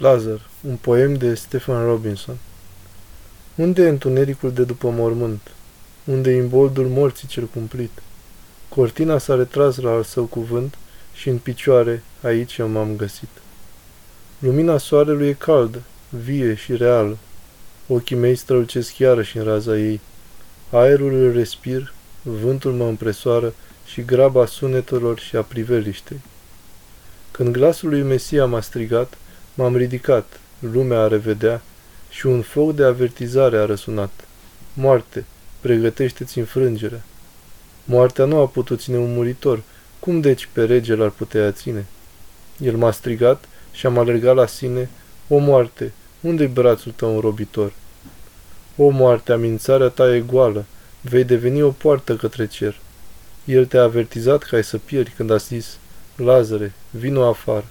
Lazar, un poem de Stephen Robinson. Unde e întunericul de după mormânt? Unde e imboldul morții cel cumplit? Cortina s-a retras la al său cuvânt și în picioare aici eu m-am găsit. Lumina soarelui e caldă, vie și reală. Ochii mei strălucesc iarăși în raza ei. Aerul îl respir, vântul mă împresoară și graba sunetelor și a priveliștei. Când glasul lui Mesia m-a strigat, m-am ridicat, lumea a revedea și un foc de avertizare a răsunat. Moarte, pregătește-ți înfrângerea. Moartea nu a putut ține un muritor, cum deci pe rege l-ar putea ține? El m-a strigat și am alergat la sine, o moarte, unde-i brațul tău înrobitor? O moarte, amenințarea ta e goală, vei deveni o poartă către cer. El te-a avertizat că ai să pieri când a zis, Lazare, vino afară.